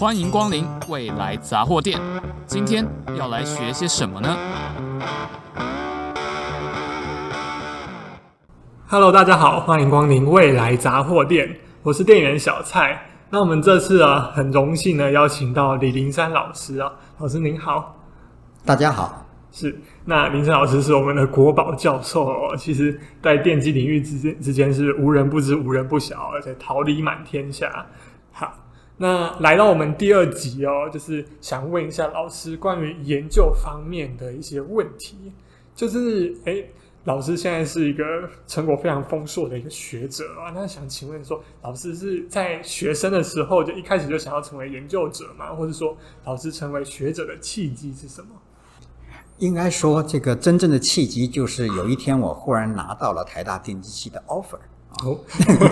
欢迎光临未来杂货店。今天要来学些什么呢？Hello，大家好，欢迎光临未来杂货店，我是店员小蔡。那我们这次啊，很荣幸呢邀请到李林山老师啊，老师您好。大家好。是，那林山老师是我们的国宝教授哦。其实，在电机领域之间之间是无人不知、无人不晓，而且桃李满天下。好，那来到我们第二集哦，就是想问一下老师关于研究方面的一些问题。就是，诶，老师现在是一个成果非常丰硕的一个学者啊。那想请问说，老师是在学生的时候就一开始就想要成为研究者吗？或者说，老师成为学者的契机是什么？应该说，这个真正的契机就是有一天我忽然拿到了台大电机系的 offer，哦，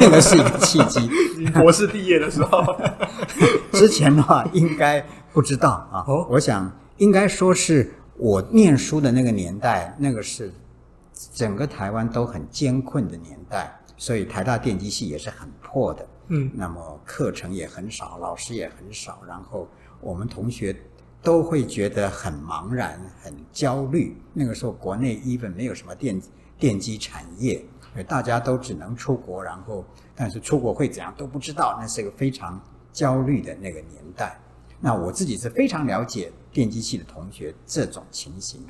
那个是一个契机。博士毕业的时候，之前的话应该不知道啊。哦，我想应该说是我念书的那个年代，那个是整个台湾都很艰困的年代，所以台大电机系也是很破的。嗯，那么课程也很少，老师也很少，然后我们同学。都会觉得很茫然、很焦虑。那个时候，国内 even 没有什么电电机产业，大家都只能出国，然后但是出国会怎样都不知道。那是一个非常焦虑的那个年代。那我自己是非常了解电机系的同学这种情形，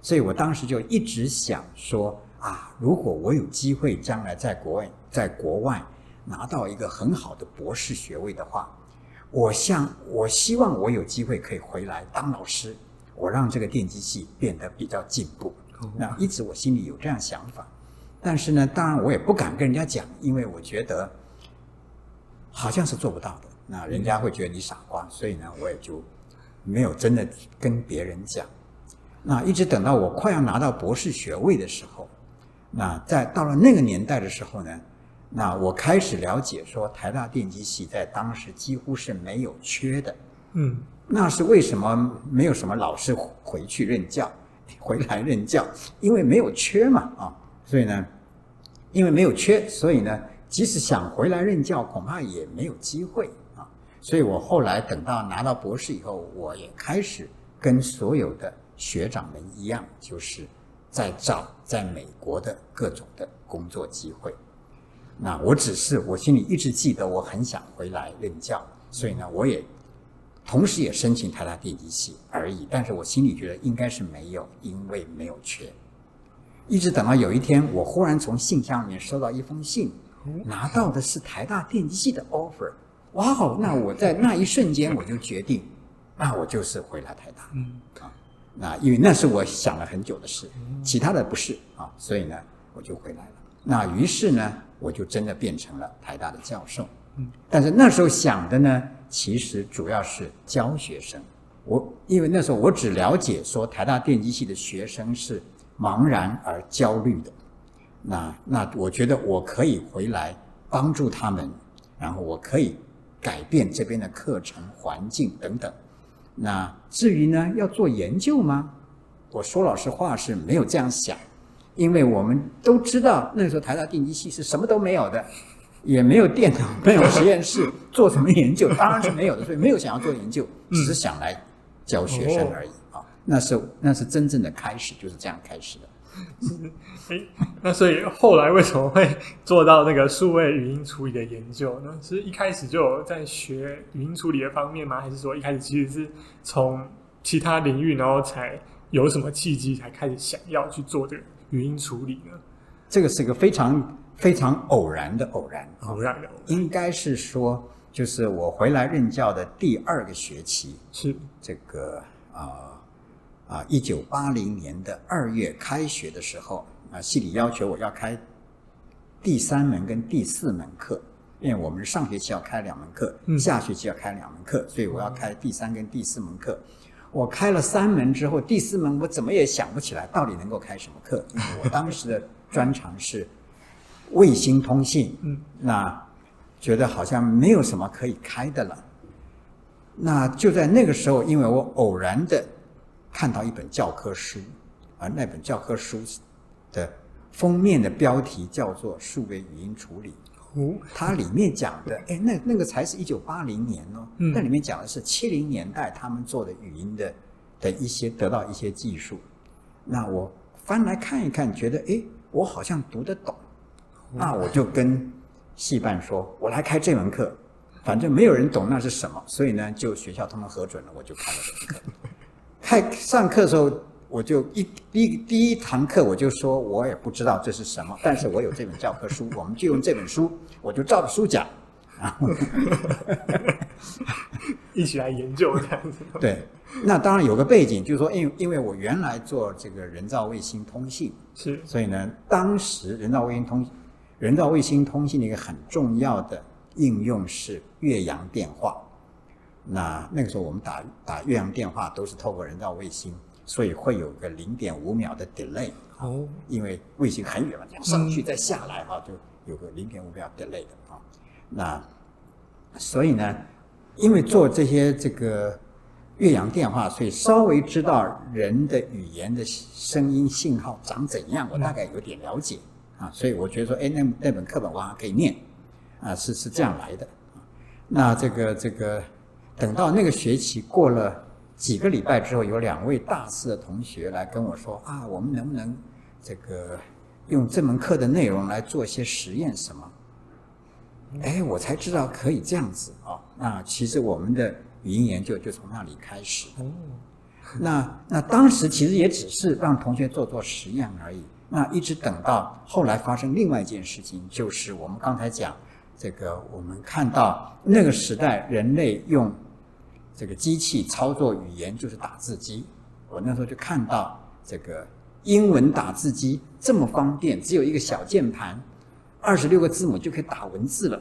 所以我当时就一直想说啊，如果我有机会将来在国外，在国外拿到一个很好的博士学位的话。我想，我希望我有机会可以回来当老师，我让这个电机系变得比较进步。那一直我心里有这样想法，但是呢，当然我也不敢跟人家讲，因为我觉得好像是做不到的。那人家会觉得你傻瓜，所以呢，我也就没有真的跟别人讲。那一直等到我快要拿到博士学位的时候，那在到了那个年代的时候呢，那我开始了解说，台大电机系在当时几乎是没有缺的。嗯，那是为什么没有什么老师回去任教，回来任教？因为没有缺嘛，啊，所以呢，因为没有缺，所以呢，即使想回来任教，恐怕也没有机会啊。所以我后来等到拿到博士以后，我也开始跟所有的学长们一样，就是在找在美国的各种的工作机会。那我只是我心里一直记得，我很想回来任教，所以呢，我也同时也申请台大电机系而已。但是我心里觉得应该是没有，因为没有缺。一直等到有一天，我忽然从信箱里面收到一封信，拿到的是台大电机系的 offer。哇哦！那我在那一瞬间我就决定，那我就是回来台大。嗯啊，那因为那是我想了很久的事，其他的不是啊，所以呢，我就回来了。那于是呢，我就真的变成了台大的教授。嗯，但是那时候想的呢，其实主要是教学生。我因为那时候我只了解说台大电机系的学生是茫然而焦虑的。那那我觉得我可以回来帮助他们，然后我可以改变这边的课程环境等等。那至于呢，要做研究吗？我说老实话是没有这样想。因为我们都知道，那时候台大电机系是什么都没有的，也没有电脑，没有实验室，做什么研究当然是没有的，所以没有想要做研究，只是想来教学生而已啊。那是那是真正的开始，就是这样开始的。诶，那所以后来为什么会做到那个数位语音处理的研究呢？是一开始就有在学语音处理的方面吗？还是说一开始其实是从其他领域，然后才有什么契机才开始想要去做这个？语音处理呢？这个是一个非常非常偶然的偶然，偶然的偶然。应该是说，就是我回来任教的第二个学期，是这个啊啊，一九八零年的二月开学的时候，啊，系里要求我要开第三门跟第四门课，因为我们上学期要开两门课，嗯、下学期要开两门课，所以我要开第三跟第四门课。我开了三门之后，第四门我怎么也想不起来到底能够开什么课。因为我当时的专长是卫星通信，嗯，那觉得好像没有什么可以开的了。那就在那个时候，因为我偶然的看到一本教科书，而那本教科书的封面的标题叫做“数位语音处理”，哦，它里面讲的，哎，那那个才是一九八零年哦，嗯，那里面讲的是七零年代他们做的语音的的一些得到一些技术。那我翻来看一看，觉得哎，我好像读得懂，那我就跟戏办说，我来开这门课，反正没有人懂那是什么，所以呢，就学校他们核准了，我就开了这门课。开上课的时候。我就一第一第一堂课我就说，我也不知道这是什么，但是我有这本教科书，我们就用这本书，我就照着书讲，然 后一起来研究这样子。对，那当然有个背景，就是说，因为因为我原来做这个人造卫星通信，是，所以呢，当时人造卫星通人造卫星通信的一个很重要的应用是越洋电话。那那个时候我们打打越洋电话都是透过人造卫星。所以会有个零点五秒的 delay 哦，因为卫星很远嘛，上去再下来哈，就有个零点五秒 delay 的啊。那所以呢，因为做这些这个越洋电话，所以稍微知道人的语言的声音信号长怎样，我大概有点了解啊。所以我觉得说，哎，那那本课本我还可以念啊，是是这样来的。那这个这个等到那个学期过了。几个礼拜之后，有两位大四的同学来跟我说：“啊，我们能不能这个用这门课的内容来做一些实验什么？”哎，我才知道可以这样子啊。那其实我们的语音研究就从那里开始。哦，那那当时其实也只是让同学做做实验而已。那一直等到后来发生另外一件事情，就是我们刚才讲这个，我们看到那个时代人类用。这个机器操作语言就是打字机，我那时候就看到这个英文打字机这么方便，只有一个小键盘，二十六个字母就可以打文字了。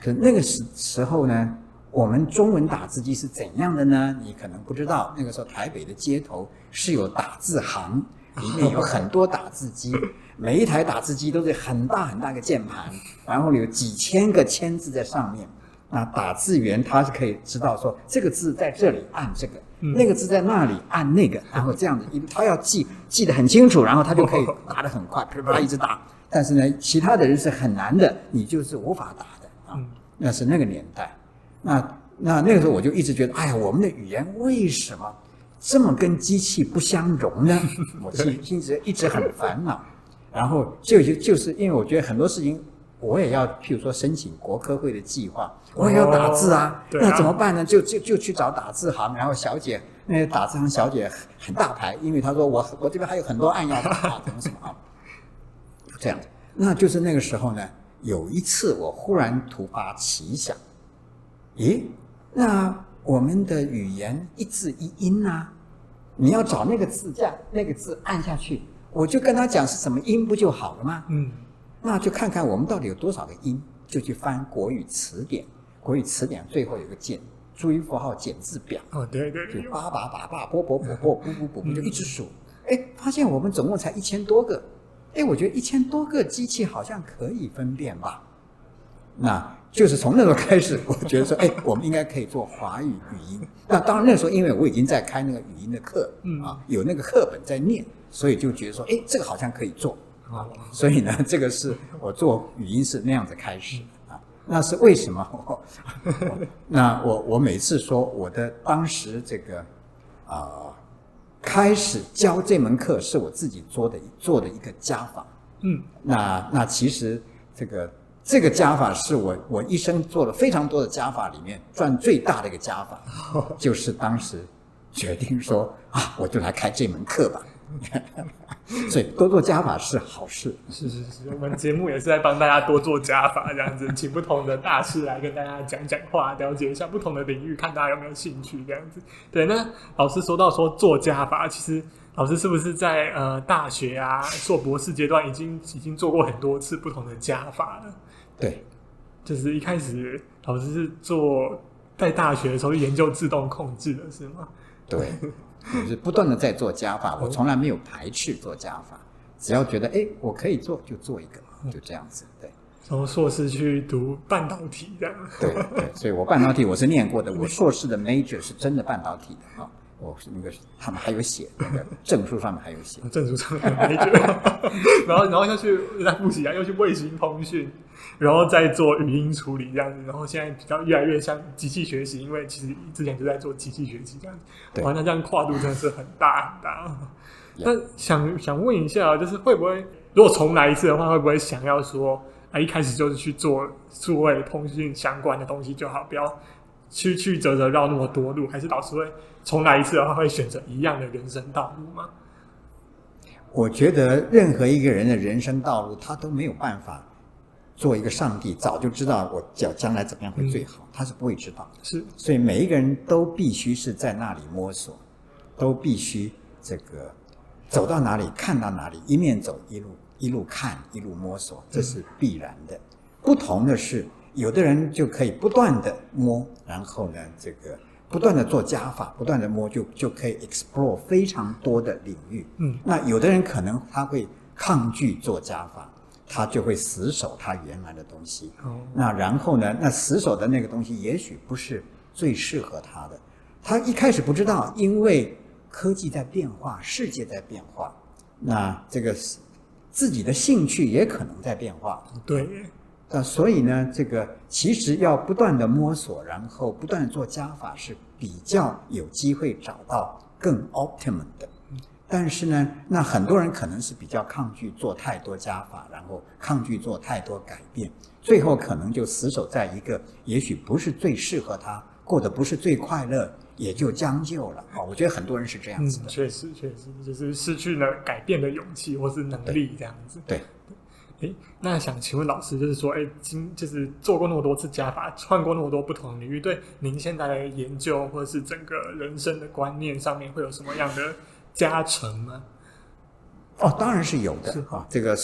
可那个时时候呢，我们中文打字机是怎样的呢？你可能不知道，那个时候台北的街头是有打字行，里面有很多打字机，每一台打字机都是很大很大个键盘，然后有几千个签字在上面。那打字员他是可以知道说，这个字在这里按这个，嗯、那个字在那里按那个，然后这样子，因为他要记记得很清楚，然后他就可以 打得很快，啪啪啪一直打。但是呢，其他的人是很难的，你就是无法打的啊。那是那个年代，那那那个时候我就一直觉得，哎呀，我们的语言为什么这么跟机器不相容呢？我心心直一直很烦恼。然后就就就是因为我觉得很多事情。我也要，譬如说申请国科会的计划，我也要打字啊，哦、那怎么办呢？就就就去找打字行，然后小姐，那个打字行小姐很大牌，因为她说我我这边还有很多案要打，怎么什么啊？这样，那就是那个时候呢，有一次我忽然突发奇想，咦，那我们的语言一字一音啊，你要找那个字架，那个字按下去，我就跟他讲是什么音不就好了吗？嗯。那就看看我们到底有多少个音，就去翻国语词典。国语词典最后有个减注音符号减字表。哦，对对，就叭叭叭叭，啵啵啵啵，啵啵啵啵，就一直数。哎，发现我们总共才一千多个。哎，我觉得一千多个机器好像可以分辨吧。那就是从那时候开始，我觉得说，哎，我们应该可以做华语语音。那当然那时候，因为我已经在开那个语音的课，嗯啊，有那个课本在念，所以就觉得说，哎，这个好像可以做。啊，所以呢，这个是我做语音是那样子开始啊。那是为什么？我 那我我每次说我的当时这个啊、呃，开始教这门课是我自己做的做的一个加法。嗯，那那其实这个这个加法是我我一生做了非常多的加法里面赚最大的一个加法，就是当时决定说啊，我就来开这门课吧。所以多做加法是好事。是是是，我们节目也是在帮大家多做加法，这样子，请不同的大师来跟大家讲讲话，了解一下不同的领域，看大家有没有兴趣，这样子。对，那老师说到说做加法，其实老师是不是在呃大学啊，做博士阶段已经已经做过很多次不同的加法了？对，就是一开始老师是做在大学的时候研究自动控制的是吗？对。就是不断的在做加法，我从来没有排斥做加法，只要觉得哎，我可以做就做一个，就这样子。对，从硕士去读半导体这样。对对，所以我半导体我是念过的，我硕士的 major 是真的半导体的啊，我是那个他们还有写那个证书上面还有写，证书上面还有 major，然后然后又去来复习啊，又去卫星通讯，然后再做语音处理这样子，然后现在比较越来越像机器学习，因为其实之前就在做机器学习这样子。哇，那这样跨度真的是很大很大。那想想问一下，就是会不会如果重来一次的话，会不会想要说啊，一开始就是去做数位通讯相关的东西就好，不要曲曲折折绕那么多路？还是老师会重来一次的话，会选择一样的人生道路吗？我觉得任何一个人的人生道路，他都没有办法做一个上帝，早就知道我将将来怎么样会最好，嗯、他是不会知道的。是，所以每一个人都必须是在那里摸索，都必须这个走到哪里看到哪里，一面走一路一路看一路摸索，这是必然的。嗯、不同的是，有的人就可以不断的摸，然后呢，这个。不断的做加法，不断的摸，就就可以 explore 非常多的领域。嗯，那有的人可能他会抗拒做加法，他就会死守他原来的东西。哦，那然后呢？那死守的那个东西也许不是最适合他的。他一开始不知道，因为科技在变化，世界在变化，那这个自己的兴趣也可能在变化。对。那所以呢，这个其实要不断的摸索，然后不断的做加法，是比较有机会找到更 optimum 的。但是呢，那很多人可能是比较抗拒做太多加法，然后抗拒做太多改变，最后可能就死守在一个也许不是最适合他，过得不是最快乐，也就将就了。啊，我觉得很多人是这样子的。嗯，确实确实就是失去了改变的勇气或是能力这样子。对。诶，那想请问老师，就是说，诶，今就是做过那么多次加法，换过那么多不同的领域，对您现在的研究或者是整个人生的观念上面，会有什么样的加成吗？哦，当然是有的啊。这个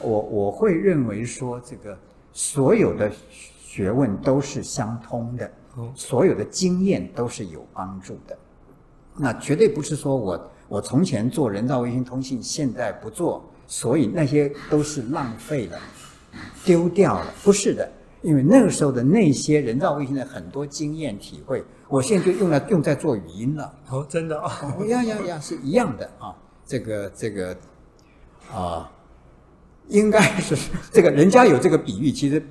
我我会认为说，这个所有的学问都是相通的，所有的经验都是有帮助的。那绝对不是说我我从前做人造卫星通信，现在不做。所以那些都是浪费了，丢掉了，不是的，因为那个时候的那些人造卫星的很多经验体会，我现在就用来用在做语音了。哦，真的啊？呀呀呀，是一样的啊。这个这个啊，应该是这个人家有这个比喻，其实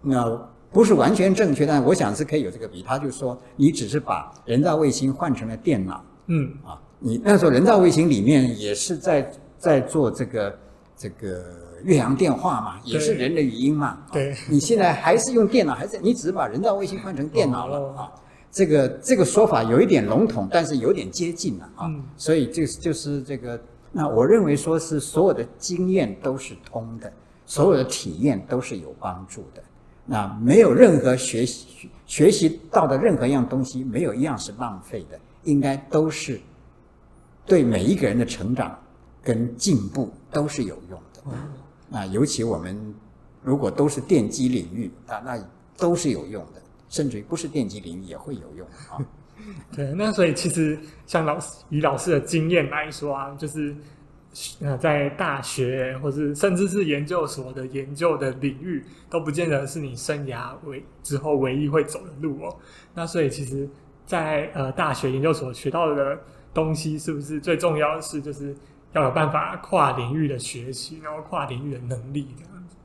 那不是完全正确，但我想是可以有这个比喻。他就说，你只是把人造卫星换成了电脑，嗯啊，你那时候人造卫星里面也是在。在做这个这个越洋电话嘛，也是人的语音嘛。对，你现在还是用电脑，还是你只是把人造卫星换成电脑了啊？这个这个说法有一点笼统，但是有点接近了啊。所以就是就是这个，那我认为说是所有的经验都是通的，所有的体验都是有帮助的。那没有任何学习学习到的任何一样东西，没有一样是浪费的，应该都是对每一个人的成长。跟进步都是有用的。那尤其我们如果都是电机领域啊，那都是有用的，甚至于不是电机领域也会有用啊。对，那所以其实像老师以老师的经验来说啊，就是呃在大学或是甚至是研究所的研究的领域，都不见得是你生涯唯之后唯一会走的路哦。那所以其实在呃大学研究所学到的东西，是不是最重要的是就是？要有办法跨领域的学习，然后跨领域的能力这样子。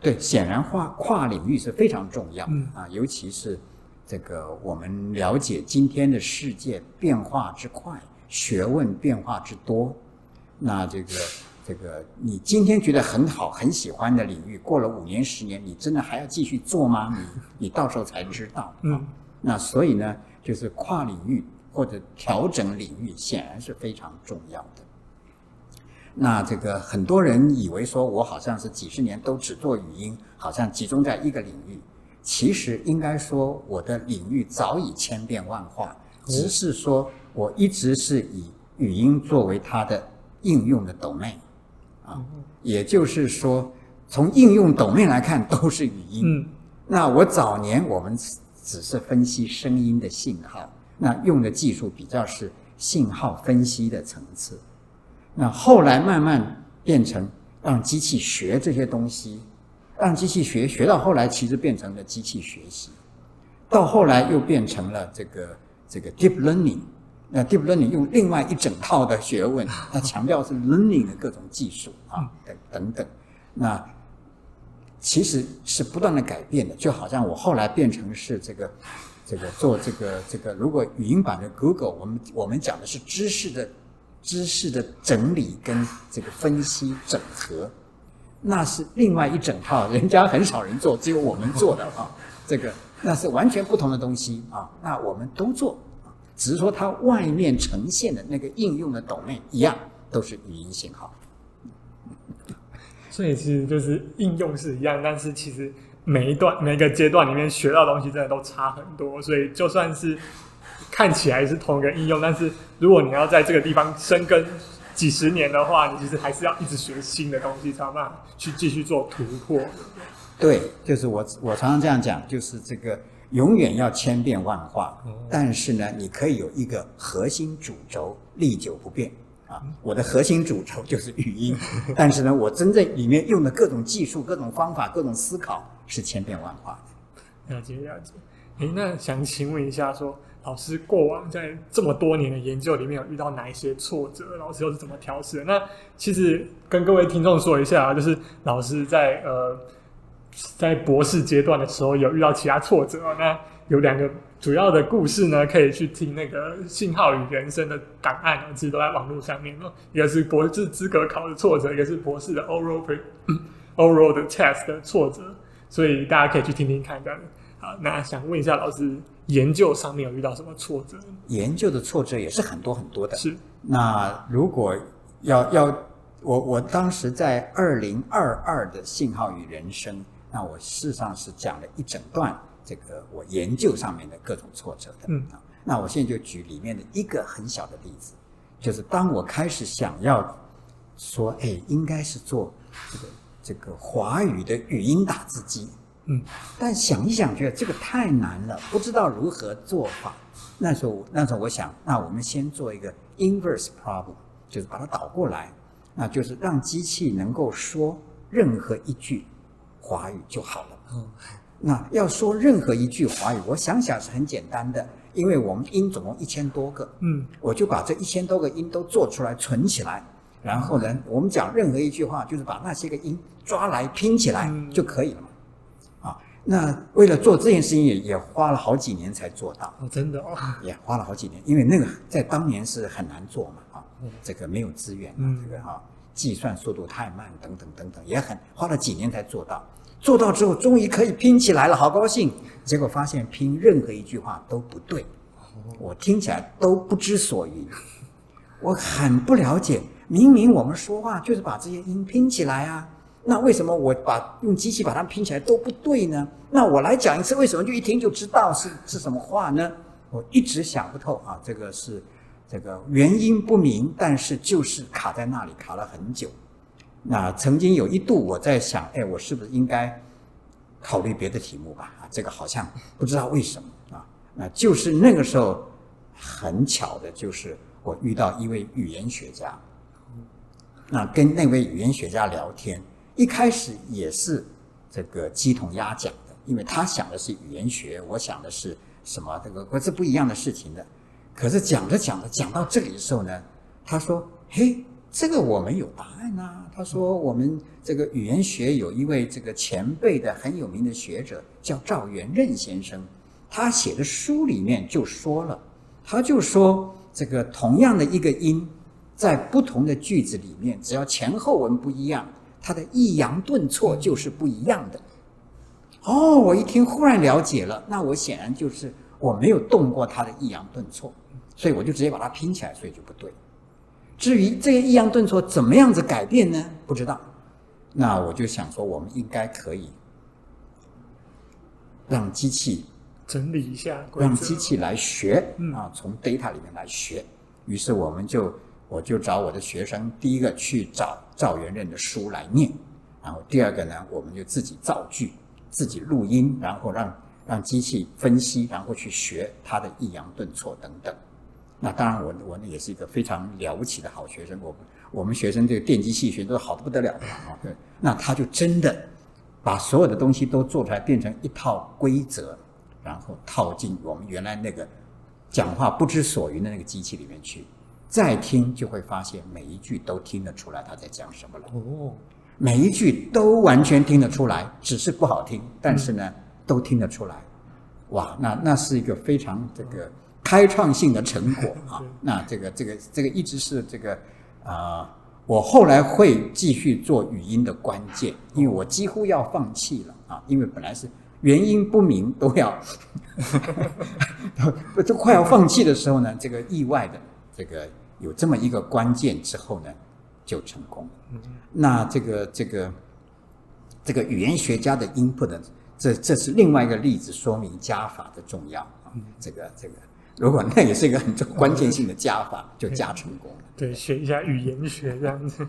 对，显然跨跨领域是非常重要，嗯、啊，尤其是这个我们了解今天的世界变化之快，学问变化之多，那这个这个你今天觉得很好很喜欢的领域，过了五年十年，你真的还要继续做吗？你你到时候才知道。啊、嗯，那所以呢，就是跨领域或者调整领域，显然是非常重要的。那这个很多人以为说，我好像是几十年都只做语音，好像集中在一个领域。其实应该说，我的领域早已千变万化，只是说我一直是以语音作为它的应用的 domain 啊，也就是说，从应用 domain 来看都是语音。嗯，那我早年我们只是分析声音的信号，那用的技术比较是信号分析的层次。那后来慢慢变成让机器学这些东西，让机器学学到后来，其实变成了机器学习，到后来又变成了这个这个 deep learning。那 deep learning 用另外一整套的学问，它强调是 learning 的各种技术啊等等等。那其实是不断的改变的，就好像我后来变成是这个，这个做这个这个，如果语音版的 Google，我们我们讲的是知识的知识的整理跟这个分析整合，那是另外一整套，人家很少人做，只有我们做的啊，这个那是完全不同的东西啊，那我们都做，只是说它外面呈现的那个应用的 domain 一样，都是语音信号。所以其实就是应用是一样，但是其实每一段每个阶段里面学到的东西真的都差很多。所以就算是看起来是同一个应用，但是如果你要在这个地方深耕几十年的话，你其实还是要一直学新的东西，才有办法去继续做突破。对，就是我我常常这样讲，就是这个永远要千变万化，但是呢，你可以有一个核心主轴，历久不变。啊，我的核心主轴就是语音，但是呢，我真正里面用的各种技术、各种方法、各种思考是千变万化的。了解了解。诶，那想请问一下说，说老师过往在这么多年的研究里面有遇到哪一些挫折？老师又是怎么调试的？那其实跟各位听众说一下啊，就是老师在呃在博士阶段的时候有遇到其他挫折，那有两个。主要的故事呢，可以去听那个《信号与人生》的档案，其实都在网络上面。一个是博士资格考的挫折，一个是博士的 oral oral 的 test 的挫折，所以大家可以去听听看。这样好，那想问一下老师，研究上面有遇到什么挫折？研究的挫折也是很多很多的。是。那如果要要我我当时在二零二二的《信号与人生》，那我事实上是讲了一整段。这个我研究上面的各种挫折的，嗯啊，那我现在就举里面的一个很小的例子，就是当我开始想要说，哎，应该是做这个这个华语的语音打字机，嗯，但想一想觉得这个太难了，不知道如何做法。那时候那时候我想，那我们先做一个 inverse problem，就是把它倒过来，那就是让机器能够说任何一句华语就好了。嗯。那要说任何一句华语，我想想是很简单的，因为我们音总共一千多个，嗯，我就把这一千多个音都做出来存起来，然后呢，我们讲任何一句话，就是把那些个音抓来拼起来就可以了嘛。啊，那为了做这件事情也也花了好几年才做到，哦，真的哦，也花了好几年，因为那个在当年是很难做嘛，啊，这个没有资源，嗯，这个哈，计算速度太慢，等等等等，也很花了几年才做到。做到之后，终于可以拼起来了，好高兴。结果发现拼任何一句话都不对，我听起来都不知所云。我很不了解，明明我们说话就是把这些音拼起来啊，那为什么我把用机器把它们拼起来都不对呢？那我来讲一次，为什么就一听就知道是是什么话呢？我一直想不透啊，这个是这个原因不明，但是就是卡在那里卡了很久。那曾经有一度我在想，哎，我是不是应该考虑别的题目吧？啊，这个好像不知道为什么啊。那就是那个时候很巧的，就是我遇到一位语言学家。那跟那位语言学家聊天，一开始也是这个鸡同鸭讲的，因为他想的是语言学，我想的是什么这个，这是不一样的事情的。可是讲着讲着讲到这里的时候呢，他说：“嘿。”这个我们有答案呐。他说，我们这个语言学有一位这个前辈的很有名的学者叫赵元任先生，他写的书里面就说了，他就说这个同样的一个音，在不同的句子里面，只要前后文不一样，它的抑扬顿挫就是不一样的。哦，我一听忽然了解了，那我显然就是我没有动过它的抑扬顿挫，所以我就直接把它拼起来，所以就不对。至于这个抑扬顿挫怎么样子改变呢？不知道。那我就想说，我们应该可以让机器整理一下，让机器来学啊，从 data 里面来学。于是我们就我就找我的学生，第一个去找赵元任的书来念，然后第二个呢，我们就自己造句，自己录音，然后让让机器分析，然后去学他的抑扬顿挫等等。那当然我，我我那也是一个非常了不起的好学生。我我们学生这个电机系学都好得不得了的啊。对，那他就真的把所有的东西都做出来，变成一套规则，然后套进我们原来那个讲话不知所云的那个机器里面去，再听就会发现每一句都听得出来他在讲什么了。哦，每一句都完全听得出来，只是不好听，但是呢，都听得出来。哇，那那是一个非常这个开创性的成果啊！那这个这个这个一直是这个啊、呃，我后来会继续做语音的关键，因为我几乎要放弃了啊，因为本来是原因不明都要，都快要放弃的时候呢，这个意外的这个有这么一个关键之后呢，就成功。那这个这个这个语言学家的 input 呢？这这是另外一个例子，说明加法的重要啊。这个这个，如果那也是一个很重关键性的加法，就加成功了。对，对，学一下语言学这样子，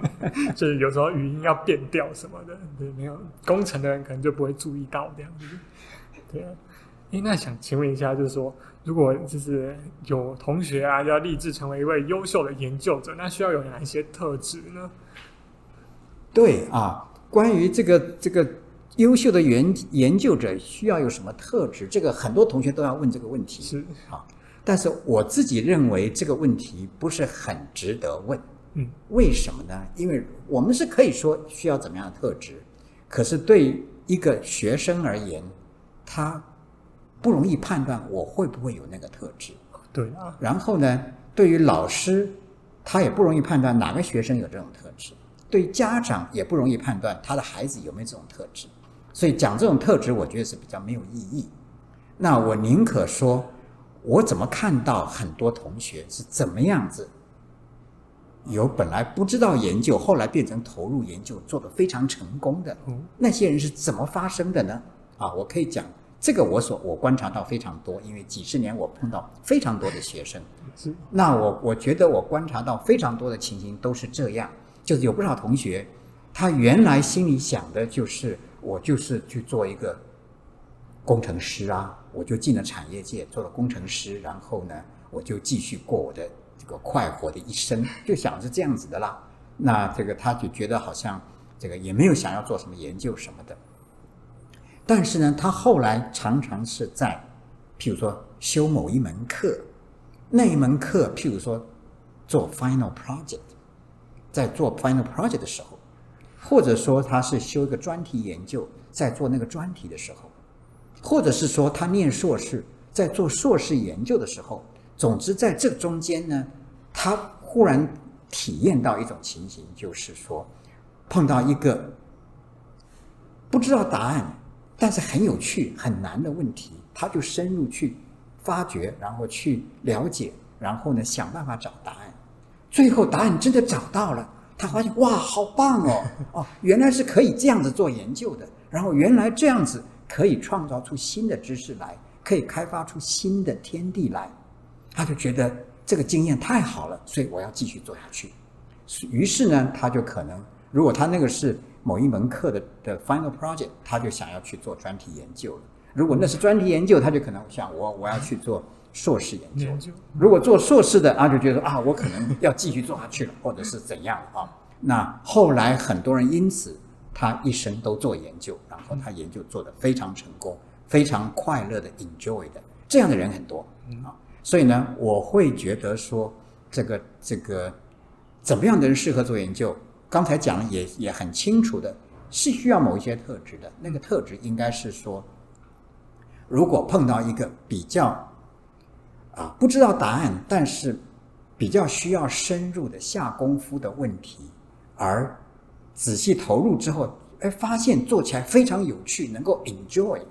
就是有时候语音要变调什么的，对，没有工程的人可能就不会注意到这样子。对啊，诶，那想请问一下，就是说，如果就是有同学啊，要立志成为一位优秀的研究者，那需要有哪一些特质呢？对啊，关于这个这个。优秀的研研究者需要有什么特质？这个很多同学都要问这个问题。是啊，但是我自己认为这个问题不是很值得问。嗯，为什么呢？因为我们是可以说需要怎么样的特质，可是对一个学生而言，他不容易判断我会不会有那个特质。对啊。然后呢，对于老师，他也不容易判断哪个学生有这种特质；对家长也不容易判断他的孩子有没有这种特质。所以讲这种特质，我觉得是比较没有意义。那我宁可说，我怎么看到很多同学是怎么样子，有本来不知道研究，后来变成投入研究，做得非常成功的，那些人是怎么发生的呢？啊，我可以讲这个，我所我观察到非常多，因为几十年我碰到非常多的学生。那我我觉得我观察到非常多的情形都是这样，就是有不少同学，他原来心里想的就是。我就是去做一个工程师啊，我就进了产业界做了工程师，然后呢，我就继续过我的这个快活的一生，就想是这样子的啦。那这个他就觉得好像这个也没有想要做什么研究什么的，但是呢，他后来常常是在，譬如说修某一门课，那一门课譬如说做 final project，在做 final project 的时候。或者说他是修一个专题研究，在做那个专题的时候，或者是说他念硕士，在做硕士研究的时候，总之在这中间呢，他忽然体验到一种情形，就是说碰到一个不知道答案，但是很有趣、很难的问题，他就深入去发掘，然后去了解，然后呢想办法找答案，最后答案真的找到了。他发现哇，好棒哦！哦，原来是可以这样子做研究的，然后原来这样子可以创造出新的知识来，可以开发出新的天地来。他就觉得这个经验太好了，所以我要继续做下去。于是呢，他就可能，如果他那个是某一门课的的 final project，他就想要去做专题研究了。如果那是专题研究，他就可能想我我要去做。硕士研究，如果做硕士的啊，就觉得啊，我可能要继续做下去了，或者是怎样啊？那后来很多人因此他一生都做研究，然后他研究做得非常成功，非常快乐的 enjoy 的，这样的人很多啊。所以呢，我会觉得说，这个这个怎么样的人适合做研究？刚才讲也也很清楚的，是需要某一些特质的。那个特质应该是说，如果碰到一个比较。啊，不知道答案，但是比较需要深入的下功夫的问题，而仔细投入之后，哎，发现做起来非常有趣，能够 enjoy，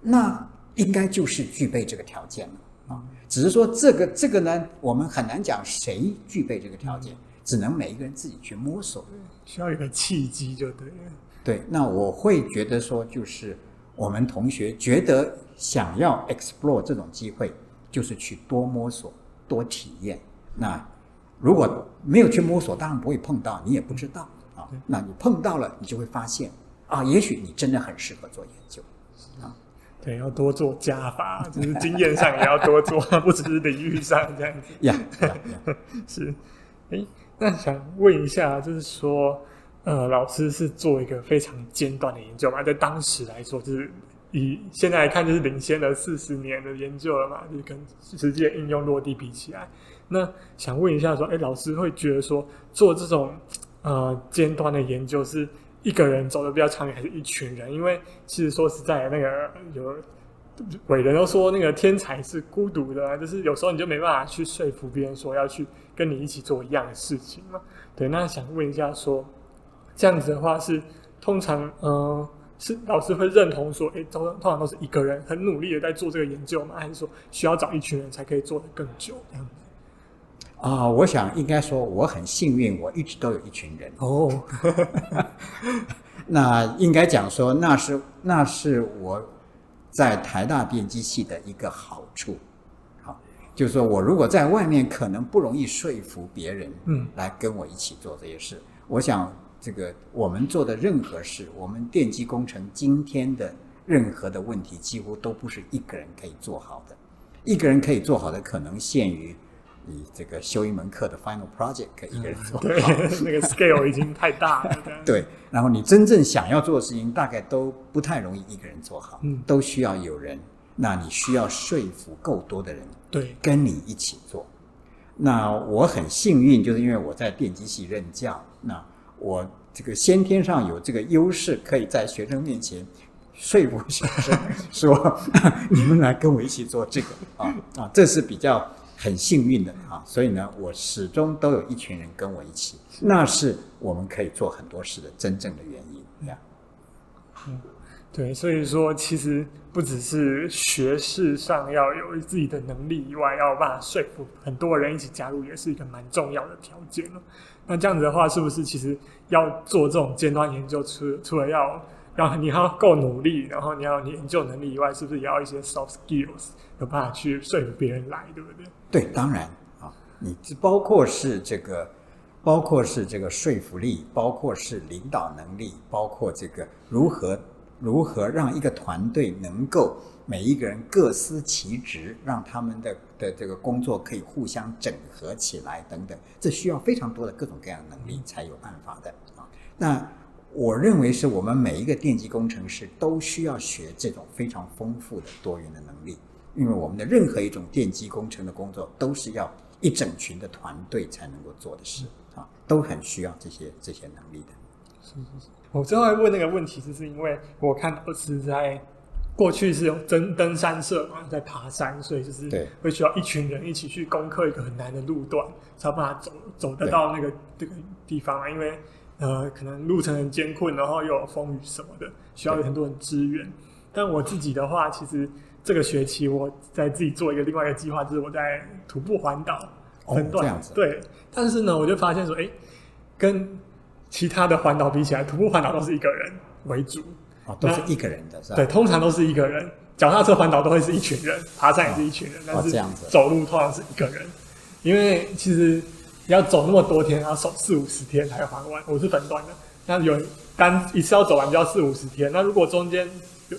那应该就是具备这个条件了啊。只是说这个这个呢，我们很难讲谁具备这个条件，只能每一个人自己去摸索，需要一个契机就对了。对，那我会觉得说，就是我们同学觉得想要 explore 这种机会。就是去多摸索、多体验。那如果没有去摸索，当然不会碰到，你也不知道啊。那你碰到了，你就会发现啊，也许你真的很适合做研究啊。对，要多做加法，就是经验上也要多做，不只是领域上这样子。呀，是。哎，那 想问一下，就是说，呃，老师是做一个非常尖端的研究嘛？在当时来说，就是。以现在来看，就是领先了四十年的研究了嘛，就跟实际的应用落地比起来，那想问一下说，哎，老师会觉得说做这种呃尖端的研究是一个人走的比较长远，还是一群人？因为其实说实在，那个有伟人都说那个天才是孤独的，就是有时候你就没办法去说服别人说要去跟你一起做一样的事情嘛。对，那想问一下说，这样子的话是通常嗯。呃是老师会认同说，诶，通通常都是一个人很努力的在做这个研究吗？还是说需要找一群人才可以做得更久这样子？啊、呃，我想应该说我很幸运，我一直都有一群人哦。那应该讲说，那是那是我在台大电机系的一个好处。好，就是说我如果在外面可能不容易说服别人，嗯，来跟我一起做这些事，嗯、我想。这个我们做的任何事，我们电机工程今天的任何的问题，几乎都不是一个人可以做好的。一个人可以做好的，可能限于你这个修一门课的 final project 可以一个人做好。对，那个 scale 已经太大了。对，然后你真正想要做的事情，大概都不太容易一个人做好，嗯，都需要有人。那你需要说服够多的人，对，跟你一起做。那我很幸运，就是因为我在电机系任教，那。我这个先天上有这个优势，可以在学生面前说服学生说：“ 你们来跟我一起做这个啊啊！”这是比较很幸运的啊。所以呢，我始终都有一群人跟我一起，那是我们可以做很多事的真正的原因。这样，嗯，对，所以说其实不只是学识上要有自己的能力以外，要有办法说服很多人一起加入，也是一个蛮重要的条件了。那这样子的话，是不是其实要做这种尖端研究，除除了要要你要够努力，然后你要你研究能力以外，是不是也要一些 soft skills 有办法去说服别人来，对不对？对，当然啊，你这包括是这个，包括是这个说服力，包括是领导能力，包括这个如何如何让一个团队能够。每一个人各司其职，让他们的的这个工作可以互相整合起来，等等，这需要非常多的各种各样能力才有办法的啊。那我认为是我们每一个电机工程师都需要学这种非常丰富的多元的能力，因为我们的任何一种电机工程的工作都是要一整群的团队才能够做的事啊，都很需要这些这些能力的。是是是，我最后来问那个问题，就是因为我看到是在。过去是有登登山社嘛，在爬山，所以就是会需要一群人一起去攻克一个很难的路段，才有办法走走得到那个这个地方啊。因为呃，可能路程很艰困，然后又有风雨什么的，需要有很多人支援。但我自己的话，其实这个学期我在自己做一个另外一个计划，就是我在徒步环岛分段。对，但是呢，我就发现说，哎，跟其他的环岛比起来，徒步环岛都是一个人为主。哦，都是一个人的，是吧？对，通常都是一个人。脚踏车环岛都会是一群人，爬山也是一群人，哦、但是走路通常是一个人。因为其实要走那么多天，要走四五十天才会环完。我是分段的，那有单一次要走完就要四五十天。那如果中间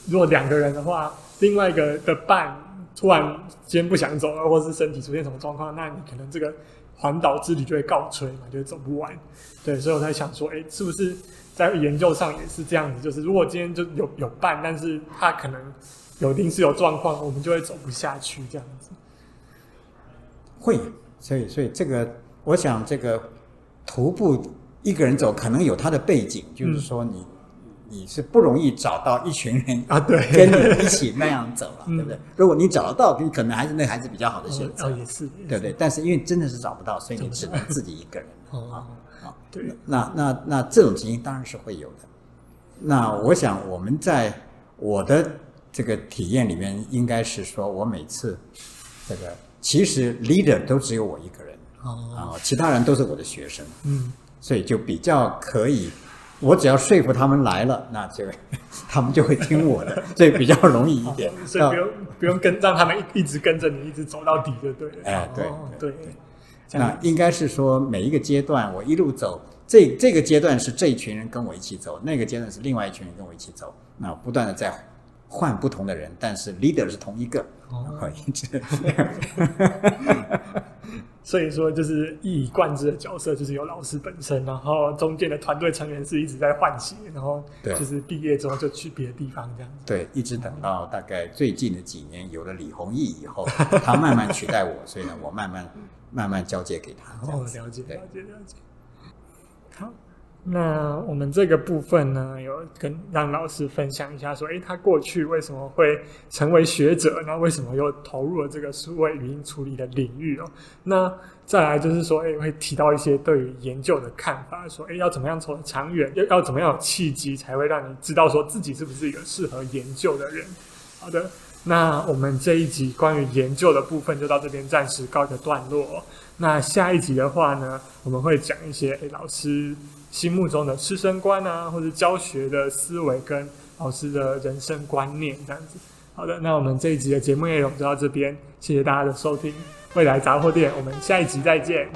如果两个人的话，另外一个的伴突然间不想走了，或是身体出现什么状况，那你可能这个环岛之旅就会告吹嘛，就会走不完。对，所以我在想说，哎，是不是？在研究上也是这样子，就是如果今天就有有伴，但是他可能有临时有状况，我们就会走不下去这样子。会，所以所以这个，我想这个徒步一个人走，可能有他的背景，就是说你、你是不容易找到一群人啊，对，跟你一起那样走了，对不对？如果你找得到，你可能还是那还是比较好的选择，哦，也是，对不对？但是因为真的是找不到，所以你只能自己一个人啊。对，那那那这种情形当然是会有的。那我想我们在我的这个体验里面，应该是说我每次这个其实 leader 都只有我一个人啊，其他人都是我的学生，嗯，所以就比较可以，我只要说服他们来了，那就 他们就会听我的，所以比较容易一点，所以不用不用跟让他们一一直跟着你一直走到底就对了。哎，对对。对那应该是说，每一个阶段我一路走，这这个阶段是这一群人跟我一起走，那个阶段是另外一群人跟我一起走，那不断的在换不同的人，但是 leader 是同一个，哦，一直。所以说，就是一以贯之的角色，就是有老师本身，然后中间的团队成员是一直在换血，然后就是毕业之后就去别的地方这样子。对，一直等到大概最近的几年，有了李弘毅以后，他慢慢取代我，所以呢，我慢慢慢慢交接给他。哦，了解，了解，了解。好，那我们这个部分呢，有跟让老师分享一下，说，诶，他过去为什么会成为学者？那为什么又投入了这个数位语音处理的领域哦？那再来就是说，诶，会提到一些对于研究的看法，说，诶，要怎么样走得长远？要要怎么样有契机，才会让你知道说自己是不是一个适合研究的人？好的，那我们这一集关于研究的部分就到这边暂时告一个段落。那下一集的话呢，我们会讲一些诶老师。心目中的师生观啊，或者教学的思维跟老师的人生观念这样子。好的，那我们这一集的节目内容就到这边，谢谢大家的收听。未来杂货店，我们下一集再见。